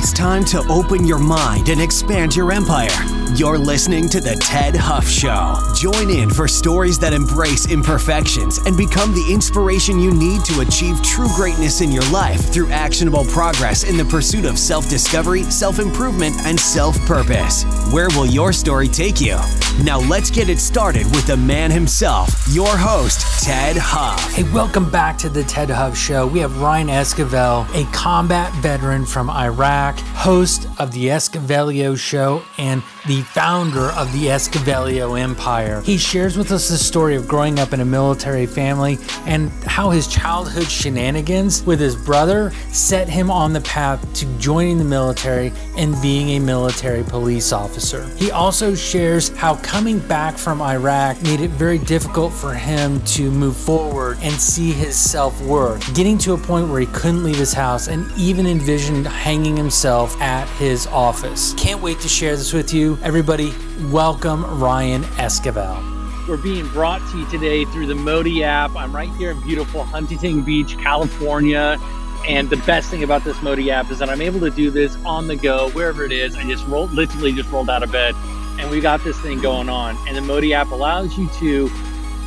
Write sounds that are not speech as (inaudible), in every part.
It's time to open your mind and expand your empire. You're listening to The Ted Huff Show. Join in for stories that embrace imperfections and become the inspiration you need to achieve true greatness in your life through actionable progress in the pursuit of self discovery, self improvement, and self purpose. Where will your story take you? Now, let's get it started with the man himself, your host, Ted Huff. Hey, welcome back to the Ted Huff Show. We have Ryan Esquivel, a combat veteran from Iraq, host of the Esquivelio Show, and the founder of the Esquivelio Empire. He shares with us the story of growing up in a military family and how his childhood shenanigans with his brother set him on the path to joining the military and being a military police officer. He also shares how coming back from Iraq made it very difficult for him to move forward and see his self worth, getting to a point where he couldn't leave his house and even envisioned hanging himself at his office. Can't wait to share this with you. Everybody, welcome Ryan Esquivel. We're being brought to you today through the Modi app. I'm right here in beautiful Huntington Beach, California. And the best thing about this Modi app is that I'm able to do this on the go, wherever it is. I just rolled, literally just rolled out of bed, and we got this thing going on. And the Modi app allows you to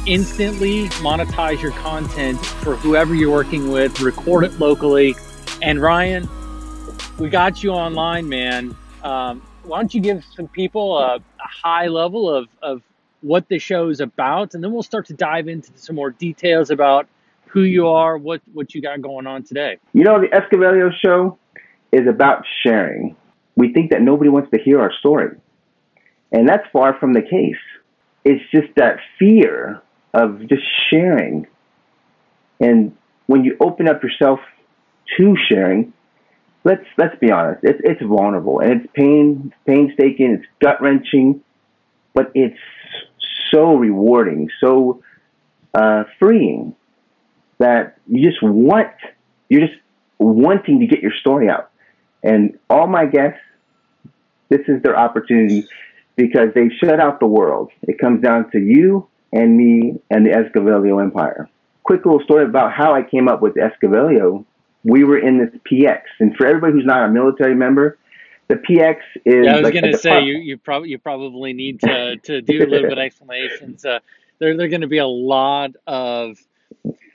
instantly monetize your content for whoever you're working with, record it locally. And Ryan, we got you online, man. Um, why don't you give some people a, a high level of, of what the show is about, and then we'll start to dive into some more details about who you are, what what you got going on today. You know, the Esquivelio show is about sharing. We think that nobody wants to hear our story, and that's far from the case. It's just that fear of just sharing, and when you open up yourself to sharing, let's let's be honest, it's it's vulnerable and it's pain painstaking, it's gut wrenching, but it's so rewarding, so uh, freeing that you just want you're just wanting to get your story out. And all my guests, this is their opportunity because they've shut out the world. It comes down to you and me and the Esquivelio Empire. Quick little story about how I came up with Esquivelio we were in this PX. And for everybody who's not a military member, the PX is. Yeah, I was like going to say you you probably you probably need to to do a little bit of (laughs) explanations. Uh, there there are going to be a lot of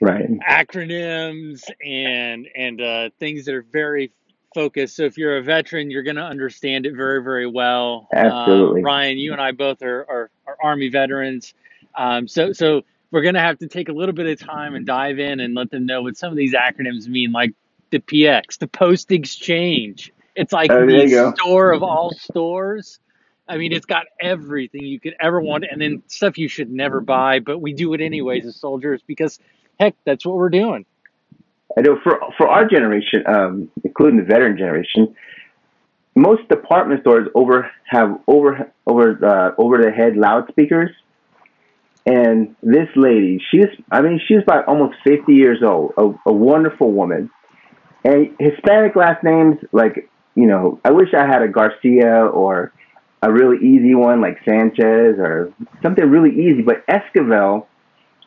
right acronyms and and uh, things that are very focused. So if you're a veteran, you're going to understand it very very well. Absolutely, uh, Ryan. You and I both are are, are Army veterans. Um, so so we're going to have to take a little bit of time and dive in and let them know what some of these acronyms mean, like the PX, the post exchange. It's like Oh, the store of all stores. I mean, it's got everything you could ever want, and then stuff you should never buy, but we do it anyways as soldiers because, heck, that's what we're doing. I know for for our generation, um, including the veteran generation, most department stores over have over over uh, over the head loudspeakers. And this lady, she's I mean she's about almost fifty years old, a, a wonderful woman, and Hispanic last names like you know I wish I had a Garcia or a really easy one like Sanchez or something really easy, but Esquivel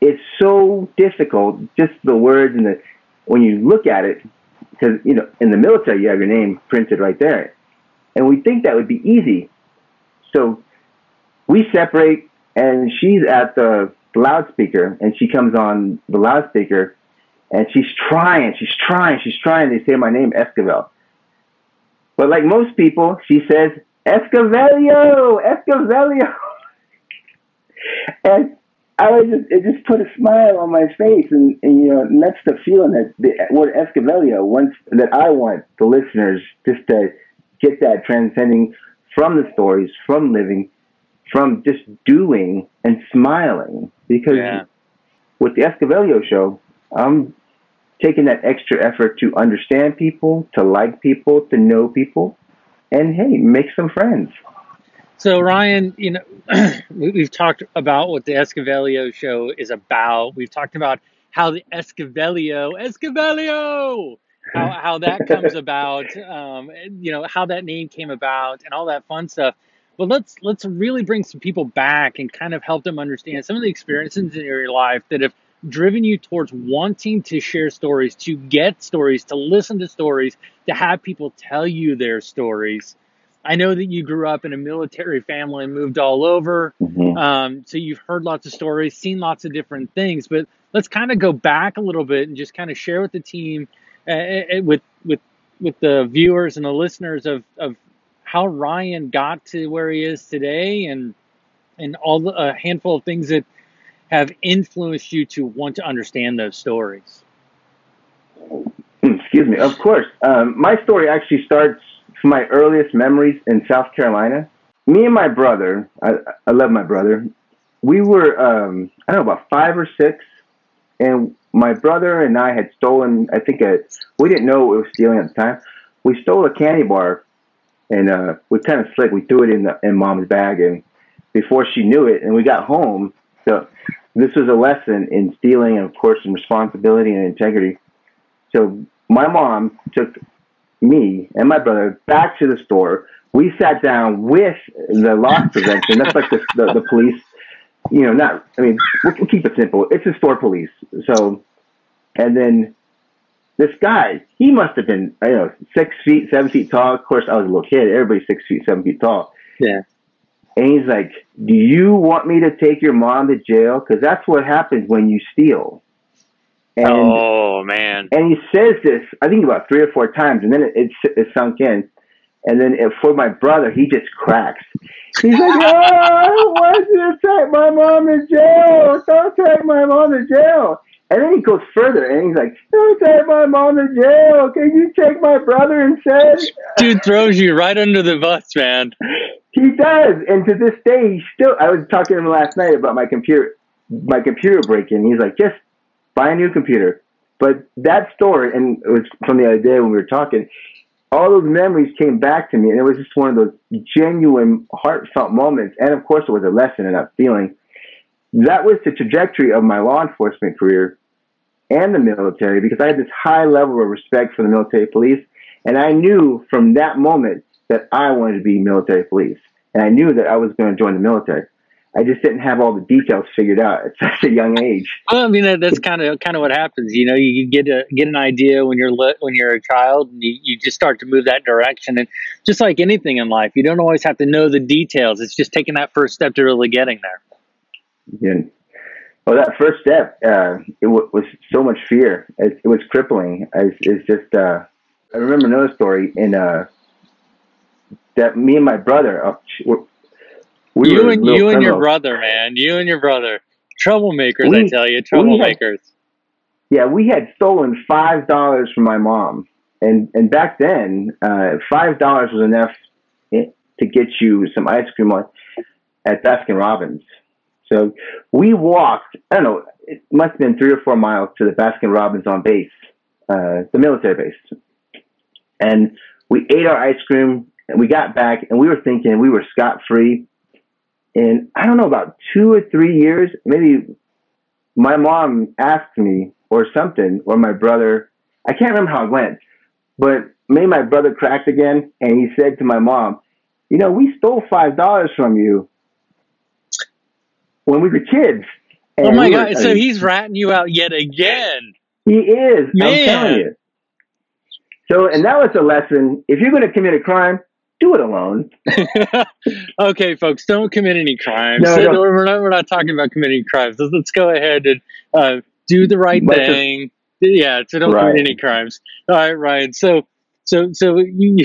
is so difficult. Just the words and the when you look at it, because you know in the military you have your name printed right there, and we think that would be easy. So we separate, and she's at the loudspeaker, and she comes on the loudspeaker, and she's trying, she's trying, she's trying to say my name, Esquivel. But like most people, she says Esquivelio, Esquivelio, and I was just it just put a smile on my face, and, and you know, and that's the feeling that the word Esquivelio wants that I want the listeners just to get that transcending from the stories, from living, from just doing and smiling. Because Yeah. with the Esquivelio show, I'm taking that extra effort to understand people, to like people, to know people, and hey, make some friends. So Ryan, you know, (clears throat) we- we've talked about what the Esquivelio show is about. We've talked about how the Esquivelio, Esquivelio, how, how that comes (laughs) about, um, you know, how that name came about and all that fun stuff. But let's let's really bring some people back and kind of help them understand some of the experiences in your life that have driven you towards wanting to share stories, to get stories, to listen to stories, to have people tell you their stories. I know that you grew up in a military family and moved all over. Mm-hmm. Um, so you've heard lots of stories, seen lots of different things. But let's kind of go back a little bit and just kind of share with the team, uh, with with with the viewers and the listeners of of how Ryan got to where he is today, and and all the, a handful of things that have influenced you to want to understand those stories. Excuse me. Of course, um, my story actually starts from my earliest memories in South Carolina. Me and my brother, I, I love my brother. We were, um, I don't know, about five or six, and my brother and I had stolen. I think a, we didn't know we were stealing at the time. We stole a candy bar, and uh, we kind of slick. We threw it in the in mom's bag, and before she knew it, and we got home. So this was a lesson in stealing, and of course, in responsibility and integrity. So my mom took me and my brother back to the store. We sat down with the loss prevention. That's like the, the, the police. You know, not. I mean, we'll, we'll keep it simple. It's the store police. So, and then this guy, he must have been, you know, six feet, seven feet tall. Of course, I was a little kid. Everybody's six feet, seven feet tall. Yeah. And he's like, "Do you want me to take your mom to jail? Because that's what happens when you steal." And, oh man! And he says this, I think about three or four times, and then it, it, it sunk in. And then it, for my brother, he just cracks. He's like, "Oh, I don't want you to take my mom to jail. Don't take my mom to jail." And then he goes further, and he's like, "Don't take my mom to jail. Can you take my brother instead?" Dude throws you right under the bus, man. He does, and to this day, he still. I was talking to him last night about my computer, my computer breaking. He's like, "Just buy a new computer. But that story, and it was from the other day when we were talking, all those memories came back to me, and it was just one of those genuine, heartfelt moments. And of course, it was a lesson in that feeling. That was the trajectory of my law enforcement career and the military because I had this high level of respect for the military police. And I knew from that moment that I wanted to be military police. And I knew that I was going to join the military. I just didn't have all the details figured out at (laughs) such a young age. Well, I mean that's kind of kind of what happens. You know, you get a get an idea when you're lit, when you're a child, and you, you just start to move that direction. And just like anything in life, you don't always have to know the details. It's just taking that first step to really getting there. Yeah. Well, that first step, uh, it w- was so much fear. It, it was crippling. It's, it's just. Uh, I remember another story in uh, that me and my brother. Uh, we you and you and your brother, man. You and your brother, troublemakers. We, I tell you, troublemakers. Had, yeah, we had stolen five dollars from my mom, and and back then, uh, five dollars was enough to get you some ice cream at Baskin Robbins. So we walked. I don't know. It must have been three or four miles to the Baskin Robbins on base, uh, the military base, and we ate our ice cream. And we got back, and we were thinking we were scot free And I don't know about two or three years, maybe my mom asked me or something, or my brother. I can't remember how it went, but maybe my brother cracked again, and he said to my mom, "You know, we stole five dollars from you when we were kids." Oh my we god! So he's ratting you out yet again. He is. Man. I'm telling you. So, and that was a lesson. If you're going to commit a crime, do it alone. (laughs) okay, folks, don't commit any crimes. No, no. We're not. We're not talking about committing crimes. Let's, let's go ahead and uh, do the right thing. Yeah, so don't right. commit any crimes. All right, Ryan. So, so, so you,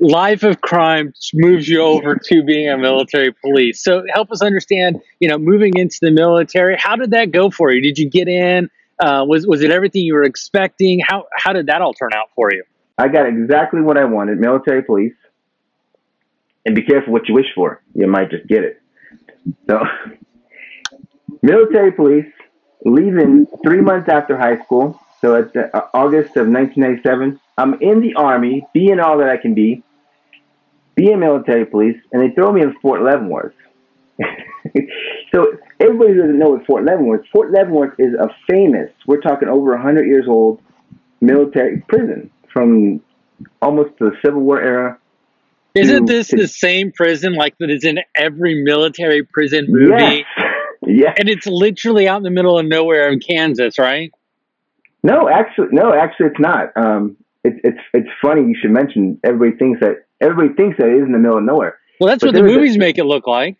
life of crime moves you over to being a military police. So, help us understand. You know, moving into the military. How did that go for you? Did you get in? Uh, was was it everything you were expecting? How how did that all turn out for you? I got exactly what I wanted: military police and be careful what you wish for. You might just get it. So, (laughs) military police leaving three months after high school. So it's uh, August of 1997. I'm in the army, being all that I can be, being military police, and they throw me in Fort Leavenworth. (laughs) so everybody doesn't know what Fort Leavenworth. Fort Leavenworth is a famous. We're talking over 100 years old military prison from almost the Civil War era isn't this to, the same prison like that is in every military prison movie? Yes. (laughs) Yeah. And it's literally out in the middle of nowhere in Kansas, right? No, actually, no, actually, it's not. Um, it's it's it's funny you should mention. Everybody thinks that everybody thinks that it is in the middle of nowhere. Well, that's But what the is a- movies make it look like.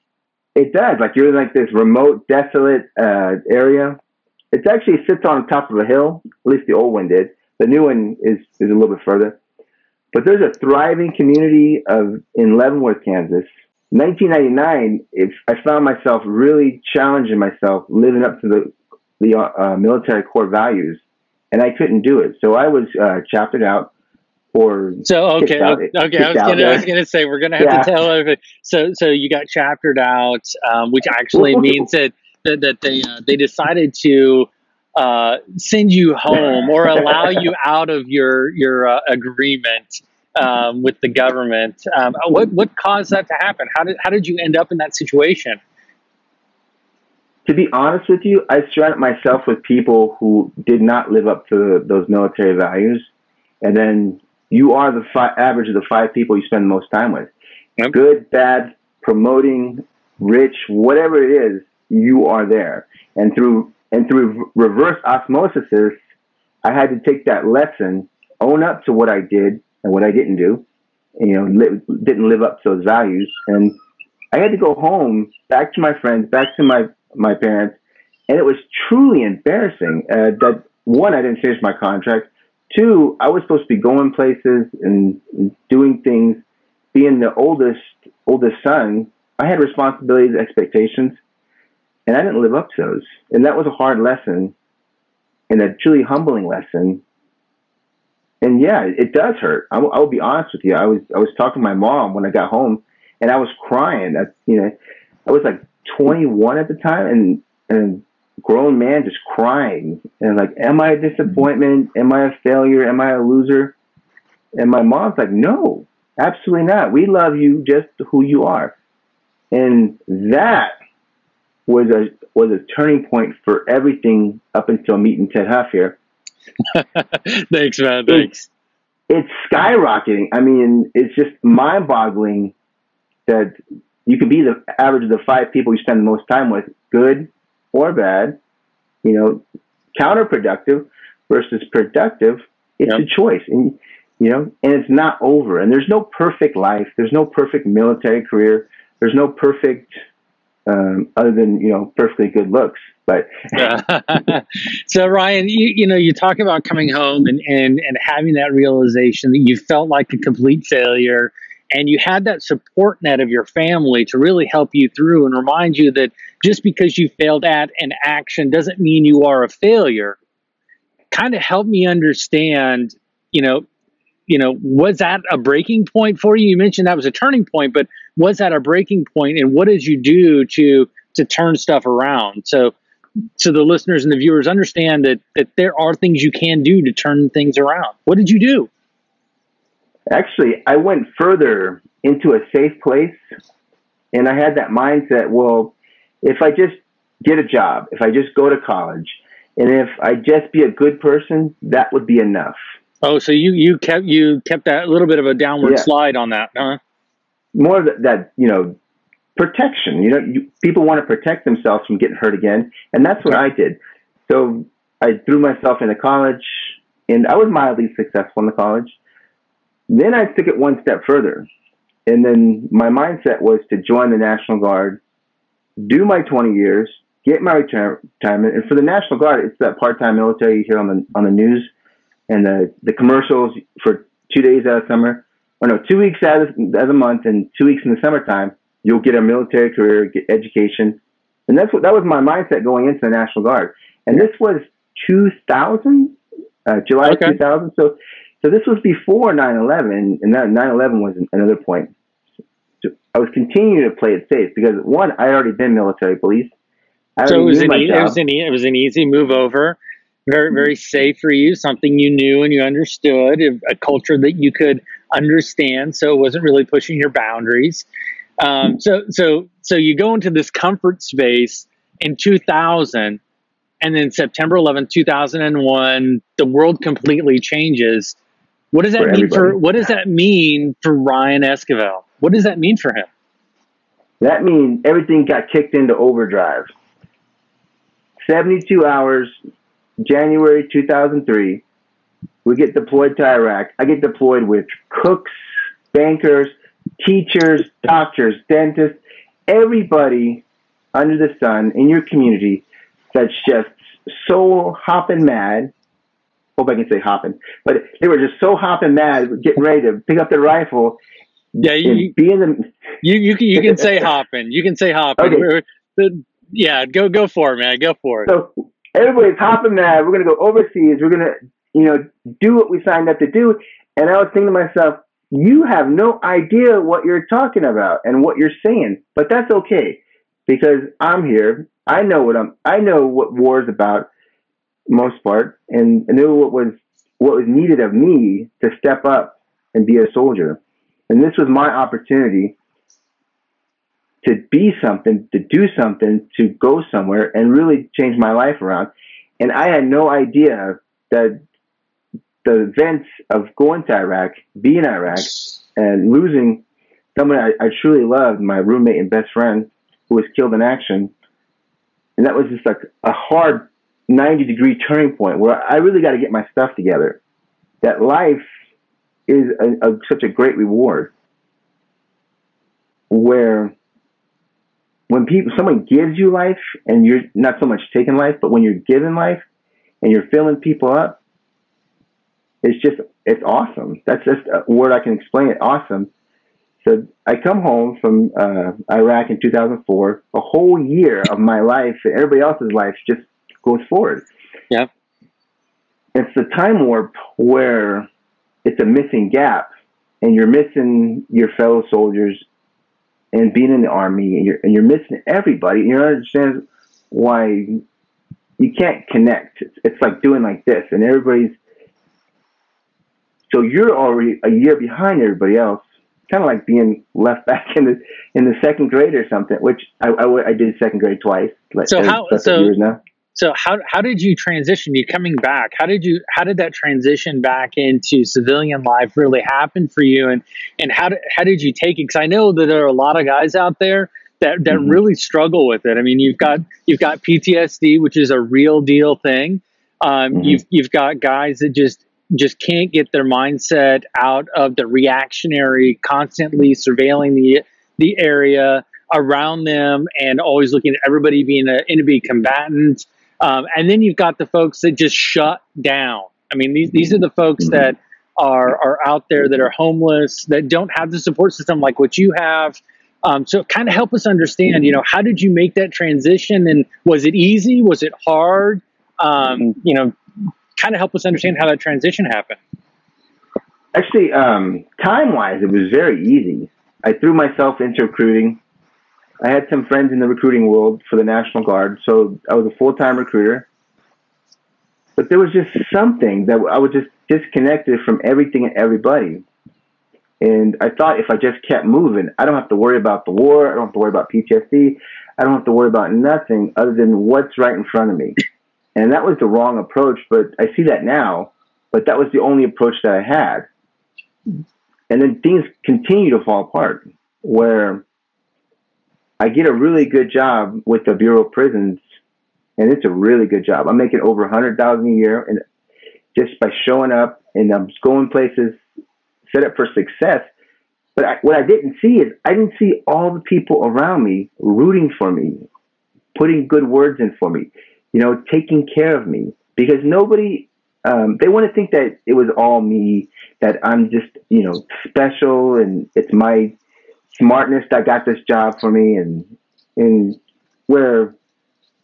It does. Like you're in like this remote, desolate uh, area. It actually sits on top of a hill. At least the old one did. The new one is is a little bit further. But there's a thriving community of in Leavenworth, Kansas. 1999, if I found myself really challenging myself, living up to the the uh, military core values, and I couldn't do it. So I was uh, chaptered out, or So okay, out- okay. I was gonna, I was gonna say we're gonna have Yeah. to tell everybody. So, so you got chaptered out, um, which actually means that that, that they uh, they decided to uh, send you home or allow you (laughs) out of your your uh, agreement um, with the government. Um, what what caused that to happen? How did how did you end up in that situation? To be honest with you, I surrounded myself with people who did not live up to those military values. And then you are the fi- average of the five people you spend the most time with. Yep. Good, bad, promoting, rich, whatever it is, you are there. And through and through reverse osmosis, I had to take that lesson, own up to what I did and what I didn't do. You know, li- didn't live up to those values, and I had to go home, back to my friends, back to my my parents, and it was truly embarrassing. Uh, that one, I didn't finish my contract. Two, I was supposed to be going places and, doing things. Being the oldest oldest son, I had responsibilities, expectations, and I didn't live up to those. And that was a hard lesson, and a truly humbling lesson. And yeah, it does hurt. I will I be honest with you. I was I was talking to my mom when I got home, and I was crying. That you know, I was like 21 at the time, and and grown man just crying and like, am I a disappointment? Am I a failure? Am I a loser? And my mom's like, no, absolutely not. We love you just who you are. And that was a was a turning point for everything up until meeting Ted Huff here. (laughs) Thanks, man. Thanks. It's skyrocketing. I mean, it's just mind boggling that you could be the average of the five people you spend the most time with, good or bad, you know, counterproductive versus productive. It's Yep. a choice. And you know, and it's not over. And there's no perfect life. There's no perfect military career. There's no perfect um, other than, you know, perfectly good looks. But (laughs) (laughs) so Ryan, you, you know, you talk about coming home and, and, and having that realization that you felt like a complete failure and you had that support net of your family to really help you through and remind you that just because you failed at an action doesn't mean you are a failure. Kind of help me understand, you know, you know, was that a breaking point for you? You mentioned that was a turning point, but was that a breaking point and what did you do to to turn stuff around? So so the listeners and the viewers understand that that there are things you can do to turn things around. What did you do? Actually, I went further into a safe place and I had that mindset, well, if I just get a job, if I just go to college, and if I just be a good person, that would be enough. Oh, so you you kept you kept that little bit of a downward Yeah. slide on that, huh? More of that, that you know, protection. You know, you, people want to protect themselves from getting hurt again, and that's what I did. So I threw myself into college, and I was mildly successful in the college. Then I took it one step further, and then my mindset was to join the National Guard, do my 20 years, get my retirement, and for the National Guard, it's that part-time military you hear on the on the news, and the the commercials for two days out of summer, or no, two weeks out of, out of the month, and two weeks in the summertime, you'll get a military career, get education, and that's what that was my mindset going into the National Guard, and this was 2000, uh, July Okay. 2000, so. So this was before 9/11, and that 9/11 was another point. So I was continuing to play it safe because one, I had already been military police. I So it was an e- it was an e- it was an easy move over, very very safe for you, something you knew and you understood, a, culture that you could understand. So it wasn't really pushing your boundaries. Um, so so so you go into this comfort space in 2000, and then September 11th, 2001, the world completely changes. What does that For mean for what does that mean for Ryan Esquivel? What does that mean for him? that means everything got kicked into overdrive. 72 hours, January 2003. We get deployed to Iraq. I get deployed with cooks, bankers, teachers, doctors, dentists, everybody under the sun in your community that's just so hopping mad. Hope I can say hopping, but they were just so hopping mad, getting ready to pick up their rifle. Yeah, you be in the. you you can you can say (laughs) hopping. You can say hopping. Okay. We're- yeah, go go for it, man. Go for it. So everybody's hopping mad. We're gonna go overseas. We're gonna, you know, do what we signed up to do. And I was thinking to myself, you have no idea what you're talking about and what you're saying, but that's okay because I'm here. I know what I'm. I know what war is about, most part, and knew what was what was needed of me to step up and be a soldier. And this was my opportunity to be something, to do something, to go somewhere and really change my life around. And I had no idea that the events of going to Iraq, being in Iraq, and losing someone I, I truly loved, my roommate and best friend, who was killed in action. And that was just like a hard 90 degree turning point where I really got to get my stuff together. That life is a, a, such a great reward where when people someone gives you life and you're not so much taking life, but when you're giving life and you're filling people up, it's just it's awesome. That's just a word I can explain it. Awesome. So I come home from uh, Iraq in 2004. A whole year of my life and everybody else's life just goes forward. Yep. It's the time warp where it's a missing gap, and you're missing your fellow soldiers and being in the army, and you're and you're missing everybody. You don't understand why you can't connect. It's, it's like doing like this, and everybody's. So you're already a year behind everybody else. Kind of like being left (laughs) back in the in the second grade or something. Which I, I, I did second grade twice. Like, So how- so- years now. So how how did you transition? You coming back? How did you how did that transition back into civilian life really happen for you? And and how did how did you take it? Because I know that there are a lot of guys out there that that Mhm. really struggle with it. I mean, you've got you've got PTSD, which is a real deal thing. Um, Mhm. You've you've got guys that just just can't get their mindset out of the reactionary, constantly surveilling the the area around them, and always looking at everybody being an enemy combatant. Um, and then you've got the folks that just shut down. I mean, these these are the folks Mhm. that are are out there that are homeless, that don't have the support system like what you have. Um, so, kind of help us understand. You know, how did you make that transition, and was it easy? Was it hard? Um, you know, kind of help us understand how that transition happened. Actually, um, time wise, it was very easy. I threw myself into recruiting. I had some friends in the recruiting world for the National Guard, so I was a full time recruiter. But there was just something that I was just disconnected from everything and everybody. And I thought if I just kept moving, I don't have to worry about the war. I don't have to worry about PTSD. I don't have to worry about nothing other than what's right in front of me. And that was the wrong approach, but I see that now. But that was the only approach that I had. And then things continue to fall apart where I get a really good job with the Bureau of Prisons, and it's a really good job. I'm making over a hundred thousand a year, and just by showing up and I'm going places set up for success. But I, what I didn't see is I didn't see all the people around me rooting for me, putting good words in for me, you know, taking care of me. Because nobody, um, they want to think that it was all me, that I'm just, you know, special and it's my smartness that got this job for me. And, and where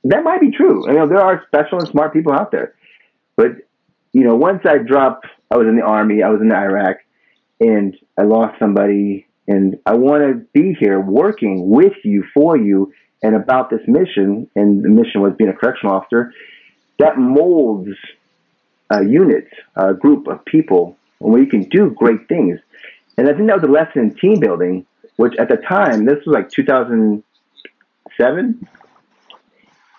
that might be true. You know, there are special and smart people out there. But, you know, once I dropped, I was in the army, I was in Iraq, and I lost somebody, and I want to be here working with you, for you, and about this mission. And the mission was being a correctional officer. That molds a unit, a group of people, where you can do great things. And I think that was a lesson in team building, which at the time, this was like 2007.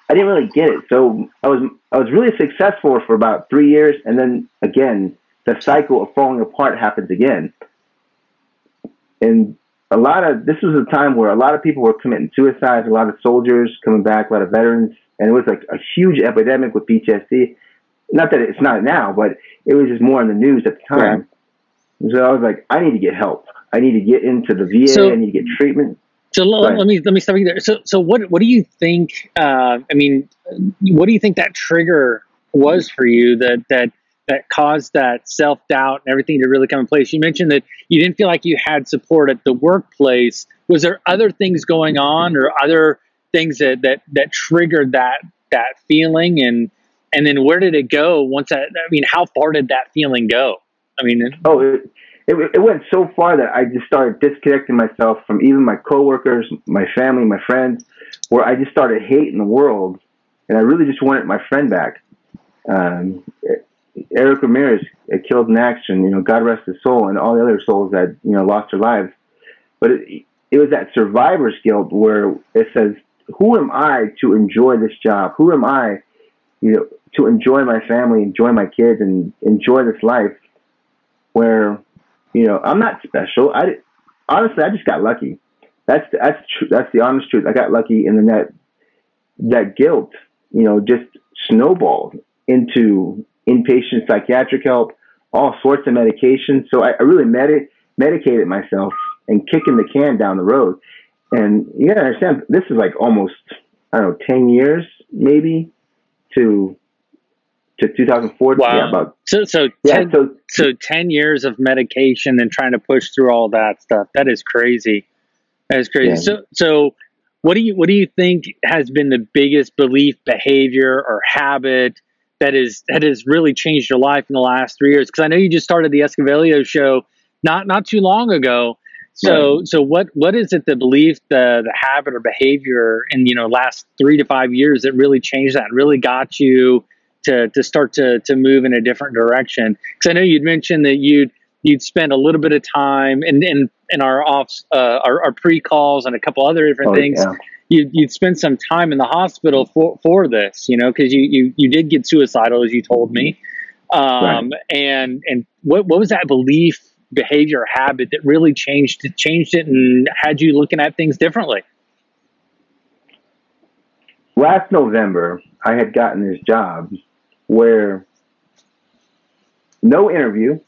I didn't really get it. So I was I was really successful for about three years, and then again, the cycle of falling apart happens again. And a lot of this was a time where a lot of people were committing suicides, a lot of soldiers coming back, a lot of veterans and it was like a huge epidemic with PTSD. Not that it's not now, but it was just more in the news at the time. Yeah. So I was like, I need to get help. I need to get into the VA. So, I need to get treatment. So let, let, me let me stop you there. So so what what do you think? Uh, I mean, what do you think that trigger was for you that that that caused that self doubt and everything to really come in place? You mentioned that you didn't feel like you had support at the workplace. Was there other things going on, or other things that that that triggered that that feeling and and then where did it go once that i mean how far did that feeling go i mean oh it, it, it went so far that i just started disconnecting myself from even my coworkers my family my friends where i just started hating the world. And i really just wanted my friend back. Um, eric ramirez killed in action you know god rest his soul and all the other souls that you know lost their lives. But it, it was that survivor's guilt where it says who am I to enjoy this job? Who am I, you know, to enjoy my family, enjoy my kids, and enjoy this life? Where, you know, I'm not special. I honestly, I just got lucky. That's that's true. That's the honest truth. I got lucky, and then that that guilt, you know, just snowballed into inpatient psychiatric help, all sorts of medication. So I, I really med- medicated myself and kicking the can down the road. And you gotta understand, this is like almost, I don't know, 10 years maybe to to 2004. Wow. Yeah, about, so, so, yeah, 10, so, so 10 years of medication and trying to push through all that stuff. That is crazy. That is crazy. Yeah. So, so what do you, what do you think has been the biggest belief, behavior, or habit that is, that has really changed your life in the last three years? Cause I know you just started the Esquivelio show not, not too long ago. So, right. so what what is it the belief, the the habit or behavior in you know last three to five years that really changed that, really got you to to start to to move in a different direction? Because I know you'd mentioned that you'd you'd spend a little bit of time in in, in our off uh, our, our pre calls and a couple other different oh, things. Yeah. You'd, you'd spend some time in the hospital for, for this, you know, because you, you, you did get suicidal, as you told me. Um, right. And and what, what was that belief behavior habit that really changed it, changed it and had you looking at things differently? Last November, I had gotten this job where no interview,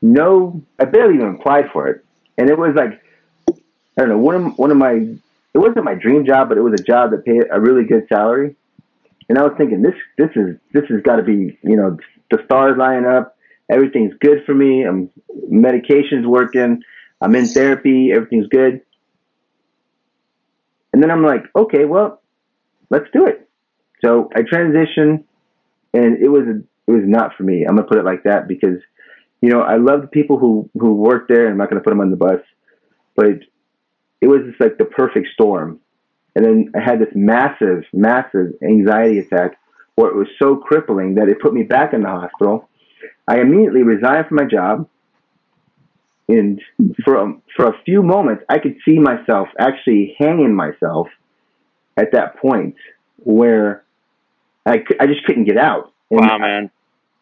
no, I barely even applied for it, and it was like I don't know one of one of my it wasn't my dream job, but it was a job that paid a really good salary. And I was thinking, this this is this has got to be you know the stars line up everything's good for me. I'm medication's working. I'm in therapy. Everything's good. And then I'm like, okay, well, let's do it. So I transitioned, and it was it was not for me. I'm gonna put it like that because, you know, I love the people who who work there. I'm not gonna put them on the bus, but it was just like the perfect storm. And then I had this massive, massive anxiety attack where it was so crippling that it put me back in the hospital. I immediately resigned from my job. And for a, for a few moments, I could see myself actually hanging myself at that point where I, I just couldn't get out. And wow, man.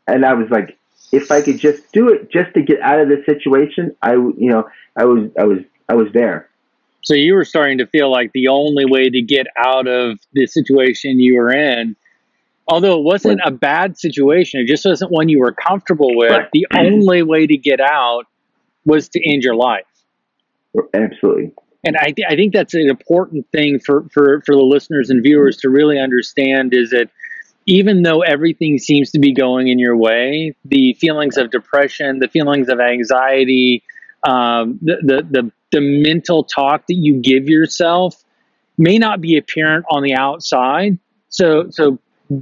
and I was like, if I could just do it just to get out of this situation, I, you know, I was, I was, I was there. So you were starting to feel like the only way to get out of the situation you were in although it wasn't a bad situation, it just wasn't one you were comfortable with. Right. The only way to get out was to end your life. Absolutely. And I, th- I think that's an important thing for, for, for the listeners and viewers to really understand is that even though everything seems to be going in your way, the feelings of depression, the feelings of anxiety, um, the, the, the, the mental talk that you give yourself may not be apparent on the outside. So, so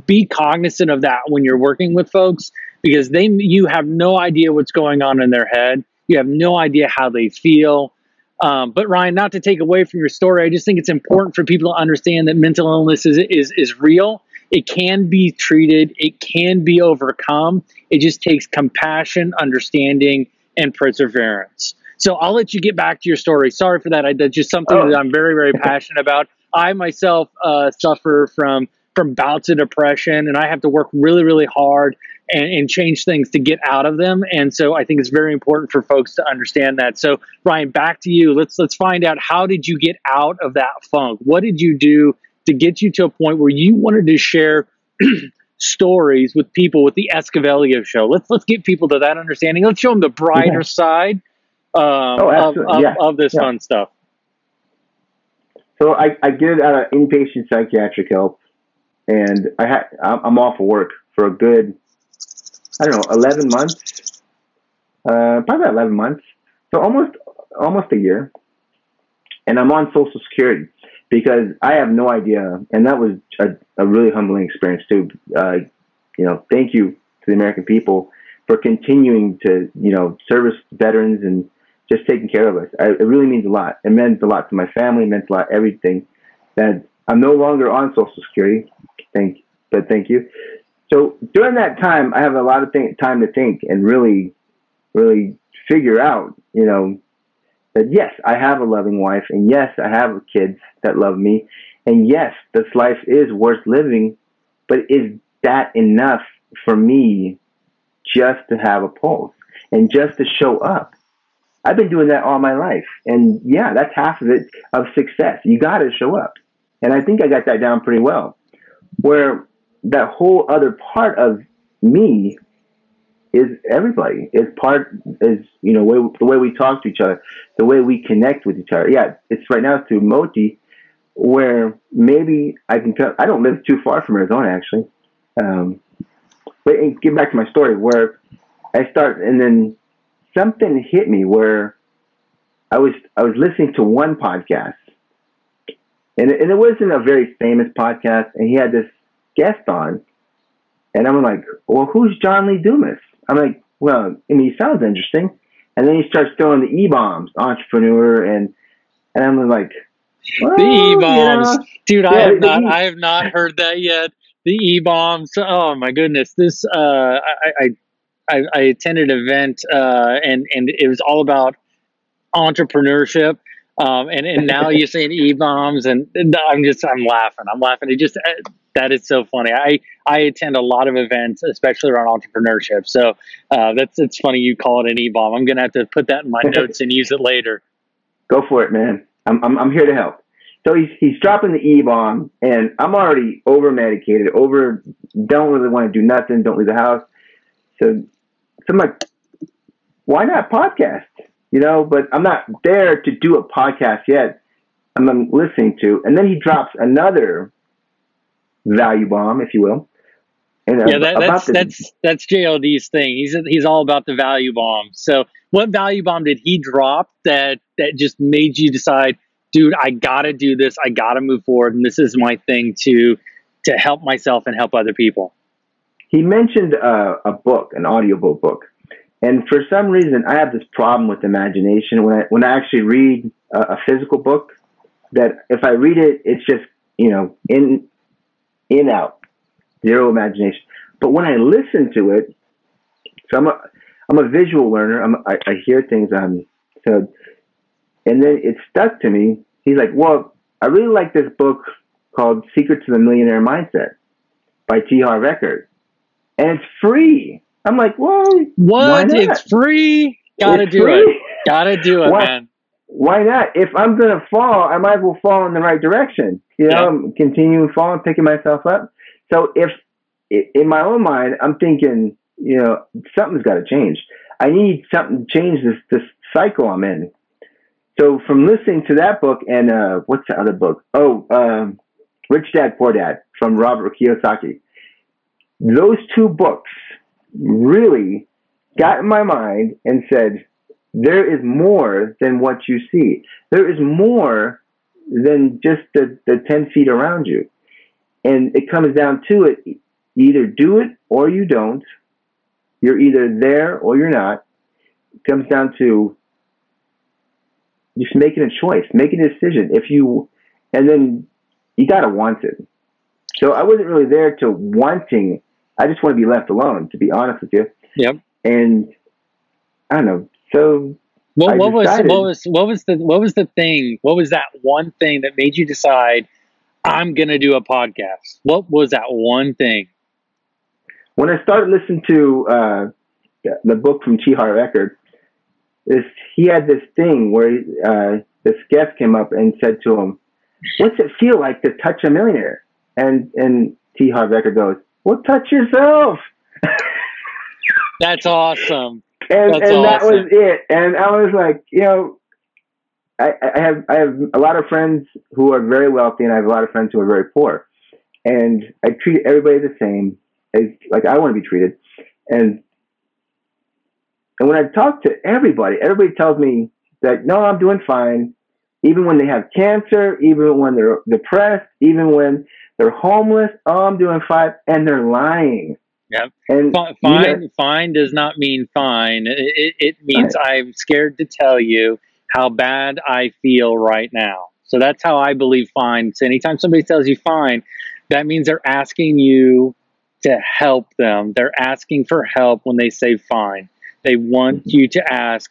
be cognizant of that when you're working with folks because they you have no idea what's going on in their head. You have no idea how they feel. Um, but Ryan, not to take away from your story, I just think it's important for people to understand that mental illness is is is real. It can be treated. It can be overcome. It just takes compassion, understanding, and perseverance. So I'll let you get back to your story. Sorry for that. I, that's just something oh. that I'm very, very passionate about. I myself uh, suffer from from bouts of depression and I have to work really, really hard and, and, change things to get out of them. And so I think it's very important for folks to understand that. So Ryan, back to you. Let's let's find out how did you get out of that funk? What did you do to get you to a point where you wanted to share (clears throat) stories with people with the Esquivelio show. Let's let's get people to that understanding. Let's show them the brighter yeah. side um, oh, of, of, yeah. of, this yeah. fun stuff. So I, I get out of inpatient psychiatric help, and I ha- I'm off of work for a good, I don't know, 11 months, uh, probably 11 months. So almost almost a year, and I'm on Social Security because I have no idea, and that was a, a really humbling experience too. Uh, you know, thank you to the American people for continuing to you know service veterans and just taking care of us. I, it really means a lot. It meant a lot to my family. It meant a lot everything. That I'm no longer on Social Security. Thank, but thank you. So during that time, I have a lot of th- time to think and really, really figure out, you know, that yes, I have a loving wife, and yes, I have kids that love me, and yes, this life is worth living, but is that enough for me just to have a pulse and just to show up? I've been doing that all my life, and yeah, that's half of it of success. You got to show up, and I think I got that down pretty well. Where that whole other part of me is everybody. Is part is you know way, the way we talk to each other, the way we connect with each other. Yeah, it's right now through Moti, where maybe I can. tell. I don't live too far from Arizona actually. Um, but get back to my story where I start and then something hit me where I was I was listening to one podcast, and it, and it wasn't a very famous podcast, and he had this guest on, and I'm like, well, who's John Lee Dumas? I'm like, well, I mean, he sounds interesting. And then he starts throwing the E bombs, entrepreneur, and and I'm like, well, the E bombs, you know, dude. Yeah, I have not, I have not heard that yet. The E bombs. Oh my goodness, this. Uh, I, I, I attended an event, uh, and and it was all about entrepreneurship. Um, and, and now you're (laughs) saying e bombs, and, and I'm just I'm laughing. I'm laughing. It just uh, that is so funny. I I attend a lot of events, especially around entrepreneurship. So uh, that's it's funny you call it an e bomb. I'm gonna have to put that in my (laughs) notes and use it later. Go for it, man. I'm I'm, I'm here to help. So he's he's dropping the e bomb, and I'm already over medicated, over don't really want to do nothing, don't leave the house. So, so I'm like, why not podcast? You know, but I'm not there to do a podcast yet. I'm listening to, and then he drops another value bomb, if you will. And, uh, yeah, that, that's the, that's that's JLD's thing. He's he's all about the value bomb. So, what value bomb did he drop that that just made you decide, dude, I gotta do this. I gotta move forward, and this is my thing to to help myself and help other people. He mentioned uh, a book, an audiobook book, and for some reason, I have this problem with imagination when I when I actually read a, a physical book. That if I read it, it's just you know in in out, zero imagination. But when I listen to it, so I'm a I'm a visual learner. I'm, I, I hear things. Um, so, and then it stuck to me. He's like, "Well, I really like this book called Secret to the Millionaire Mindset by T. Harv Eker, and it's free." I'm like, "Well, what? It's free. Gotta it's do free. it. Gotta do it, (laughs) why, man." Why not? If I'm gonna fall, I might as well fall in the right direction. You know, yeah. I'm continuing falling, picking myself up. So if in my own mind, I'm thinking, you know, something's got to change. I need something to change this this cycle I'm in. So from listening to that book and uh, what's the other book? Oh, um, Rich Dad Poor Dad from Robert Kiyosaki. Those two books really got in my mind and said, there is more than what you see. There is more than just the, the 10 feet around you. And it comes down to it either do it or you don't. You're either there or you're not. It comes down to just making a choice, making a decision. If you, and then you got to want it. So I wasn't really there to wanting. I just want to be left alone, to be honest with you. Yep. And I don't know. So what, what was what was what was the what was the thing? What was that one thing that made you decide I'm going to do a podcast? What was that one thing? When I started listening to uh, the book from T. Harv Eker, this he had this thing where uh, this guest came up and said to him, what's it feel like to touch a millionaire? And and T. Harv Eker goes, well, touch yourself. (laughs) That's awesome. And That's and that was it. And I was like, you know, I, I have I have a lot of friends who are very wealthy, and I have a lot of friends who are very poor. And I treat everybody the same, as like I want to be treated. And and when I talk to everybody, everybody tells me that no, I'm doing fine. Even when they have cancer, even when they're depressed, even when they're homeless, oh, I'm doing fine, and they're lying. Yep. And you Fine, know- fine does not mean fine. It, it, it means I'm scared to tell you how bad I feel right now. So that's how I believe fine. So anytime somebody tells you fine, that means they're asking you to help them. They're asking for help when they say fine. They want you to ask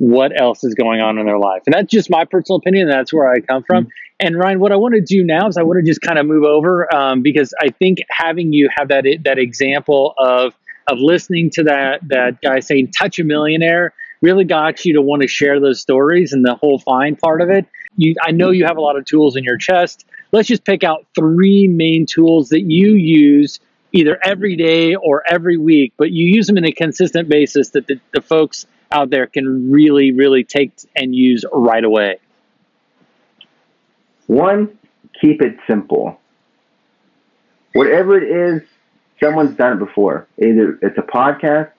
what else is going on in their life. And that's just my personal opinion. That's where I come from. And Ryan, what I want to do now is I want to just kind of move over um, because I think having you have that that example of of listening to that that guy saying "touch a millionaire" really got you to want to share those stories and the whole fine part of it. You, I know you have a lot of tools in your chest. Let's just pick out three main tools that you use either every day or every week, but you use them in a consistent basis that the, the folks out there can really, really take and use right away. One, keep it simple. Whatever it is, someone's done it before. Either it's a podcast,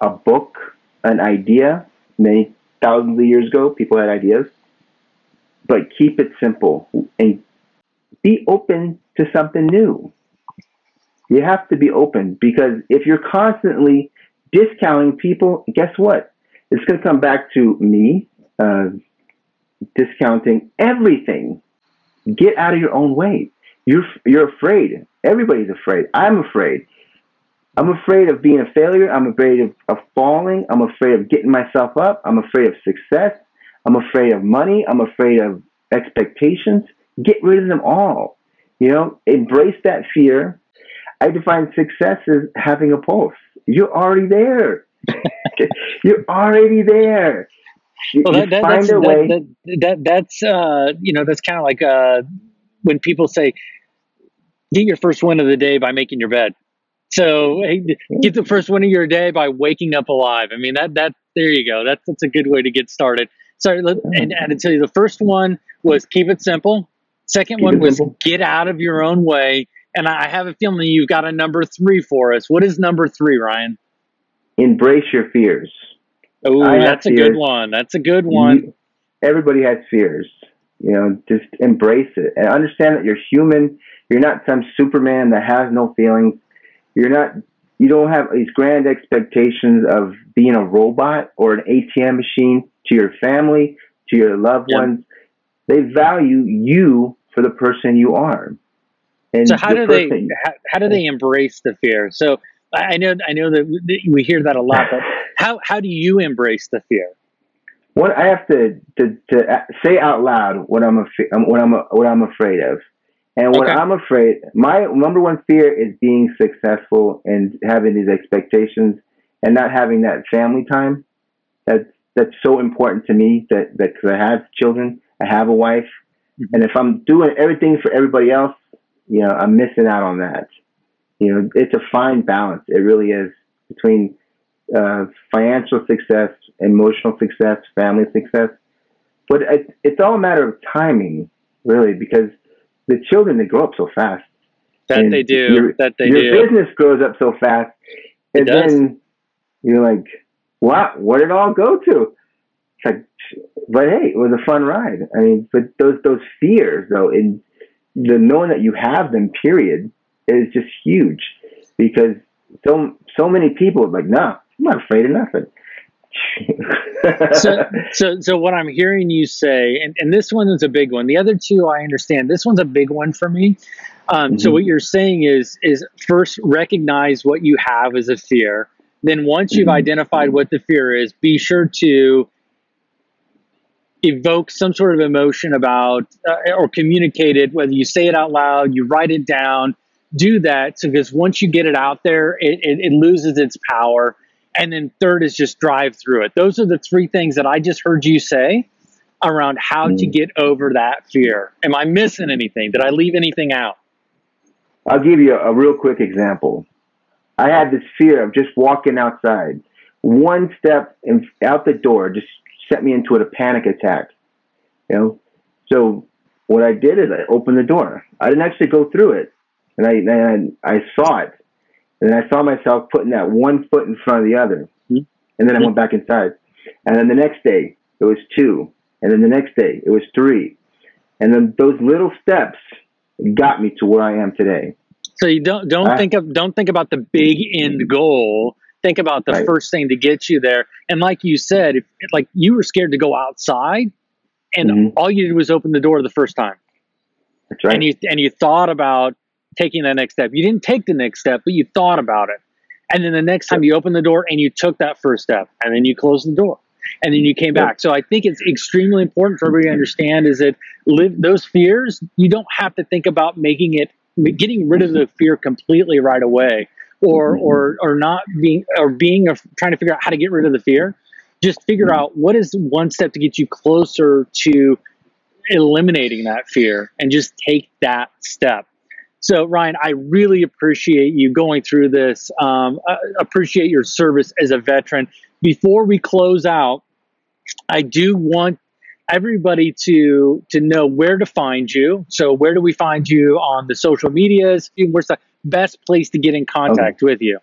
a book, an idea. Many thousands of years ago, people had ideas. But keep it simple and be open to something new. You have to be open because if you're constantly discounting people, guess what? It's going to come back to me uh, discounting everything get out of your own way. You're you're afraid. Everybody's afraid. I'm afraid. I'm afraid of being a failure. I'm afraid of, of falling. I'm afraid of getting myself up. I'm afraid of success. I'm afraid of money. I'm afraid of expectations. Get rid of them all. You know, embrace that fear. I define success as having a pulse. You're already there. You're already there. You, Well, that, that, find that's, a way. that, that, that, that's uh, you know, that's kind of like uh, when people say, get your first win of the day by making your bed. So hey, get the first win of your day by waking up alive. I mean, that, that, there you go. That's, that's a good way to get started. Sorry, let, and, and to tell you, the first one was keep it simple. Second Keep one was simple. get out of your own way. And I have a feeling you've got a number three for us. What is number three, Ryan? Embrace your fears. Oh, that's a good one. That's a good one. Everybody has fears. You know, just embrace it and understand that you're human. You're not some Superman that has no feelings. You're not. You don't have these grand expectations of being a robot or an ATM machine to your family, to your loved Yeah. ones. They value you for the person you are. And so how do they how, how do they embrace the fear so i know i know that we- hear that a lot but how how do you embrace the fear What I have to, to, to say out loud what I'm af- um, what I'm what I'm afraid of, and what Okay. I'm afraid. My number one fear is being successful and having these expectations and not having that family time. That's that's so important to me. That that because I have children, I have a wife, Mm-hmm. and if I'm doing everything for everybody else, you know, I'm missing out on that. You know, it's a fine balance. It really is between uh, financial success, emotional success, family success. But it, it's all a matter of timing, really, because the children they grow up so fast. that And they do your- that they Your do Your business grows up so fast, It and then you're like, "Wow, where did it all go to?" It's like, but hey, it was a fun ride. I mean, but those those fears though, and the knowing that you have them, period, is just huge because so so many people are like, "No, I'm not afraid of nothing." so, (laughs) so so what i'm hearing you say and, and this one is a big one the other two i understand this one's a big one for me um, so Mhm. what you're saying is is first recognize what you have as a fear then once you've Mhm. identified what the fear is be sure to evoke some sort of emotion about uh, or communicate it whether you say it out loud you write it down do that because once you get it out there it, it, it loses its power and then third is just drive through it those are the three things that i just heard you say around how mm. to get over that fear. Am I missing anything? Did I leave anything out? I'll give you a, a real quick example. I had this fear of just walking outside. One step in, out the door just set me into a panic attack. You know, so what I did is I opened the door. I didn't actually go through it, and I and I, I saw it, and I saw myself putting that one foot in front of the other, mm-hmm. and then I went back inside. And then the next day it was two, and then the next day it was three, and then those little steps got me to where I am today. So you don't don't I, think of don't think about the big end goal. Think about the right. first thing to get you there. And like you said, if, like you were scared to go outside, and mm-hmm. all you did was open the door the first time. That's right. And you and you thought about taking that next step. You didn't take the next step, but you thought about it. And then the next time you opened the door and you took that first step, and then you closed the door, and then you came back. So I think it's extremely important for everybody to understand is that live those fears. You don't have to think about making it getting rid of the fear completely right away, or mm-hmm. or or not being or being or trying to figure out how to get rid of the fear just figure mm-hmm. out what is one step to get you closer to eliminating that fear and just take that step. So, Ryan, I really appreciate you going through this. Um, uh, appreciate your service as a veteran. Before we close out, I do want everybody to to know where to find you. So, where do we find you on the social medias? Where's the best place to get in contact okay. with you?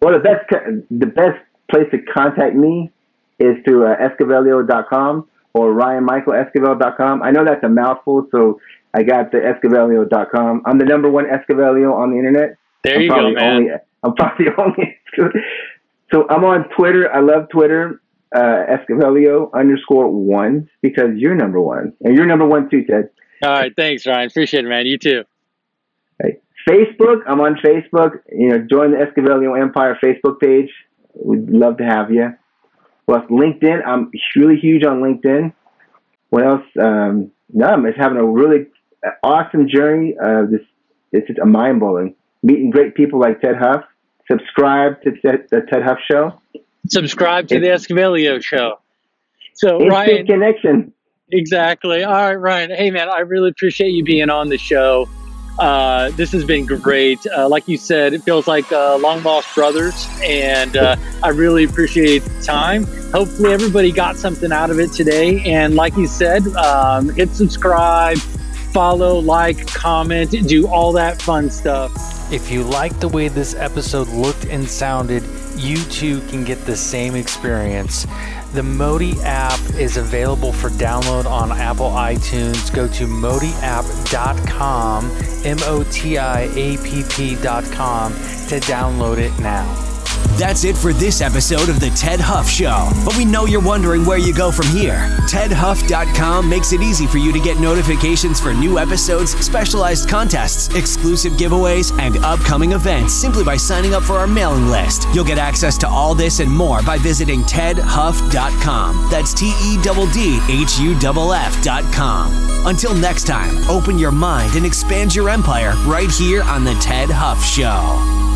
Well, the best the best place to contact me is through uh, esquivelio.com or ryanmichaelesquivel.com. I know that's a mouthful, so I got the esquivelio.com. I'm the number one Esquivelio on the internet. There I'm you go, man. Only, I'm probably (laughs) only. so I'm on Twitter. I love Twitter. Uh, Esquivelio underscore one because you're number one, and you're number one too, Ted. All right, thanks, Ryan. Appreciate it, man. You too. Hey, Facebook. I'm on Facebook. You know, join the Esquivelio Empire Facebook page. We'd love to have you. Plus LinkedIn, I'm really huge on LinkedIn. What else? Um, no, I'm just having a really awesome journey. Uh, this it's just a mind blowing. Meeting great people like Ted Huff. Subscribe to the Ted Huff Show. Subscribe to it's, the Esquivelio Show. So Ryan, connection. Exactly. All right, Ryan. Hey, man, I really appreciate you being on the show. Uh, this has been great. Uh, like you said, it feels like uh, long lost brothers, and uh, I really appreciate the time. Hopefully, everybody got something out of it today. And like you said, um, hit subscribe, follow, like, comment, do all that fun stuff. If you like the way this episode looked and sounded, you too can get the same experience. The Moti app is available for download on Apple iTunes. Go to motiapp.com, M O T I A P P.com to download it now. That's it for this episode of The Ted Huff Show. But we know you're wondering where you go from here. TedHuff.com makes it easy for you to get notifications for new episodes, specialized contests, exclusive giveaways, and upcoming events simply by signing up for our mailing list. You'll get access to all this and more by visiting TedHuff.com. That's T E D D H U F F.com. Until next time, open your mind and expand your empire right here on The Ted Huff Show.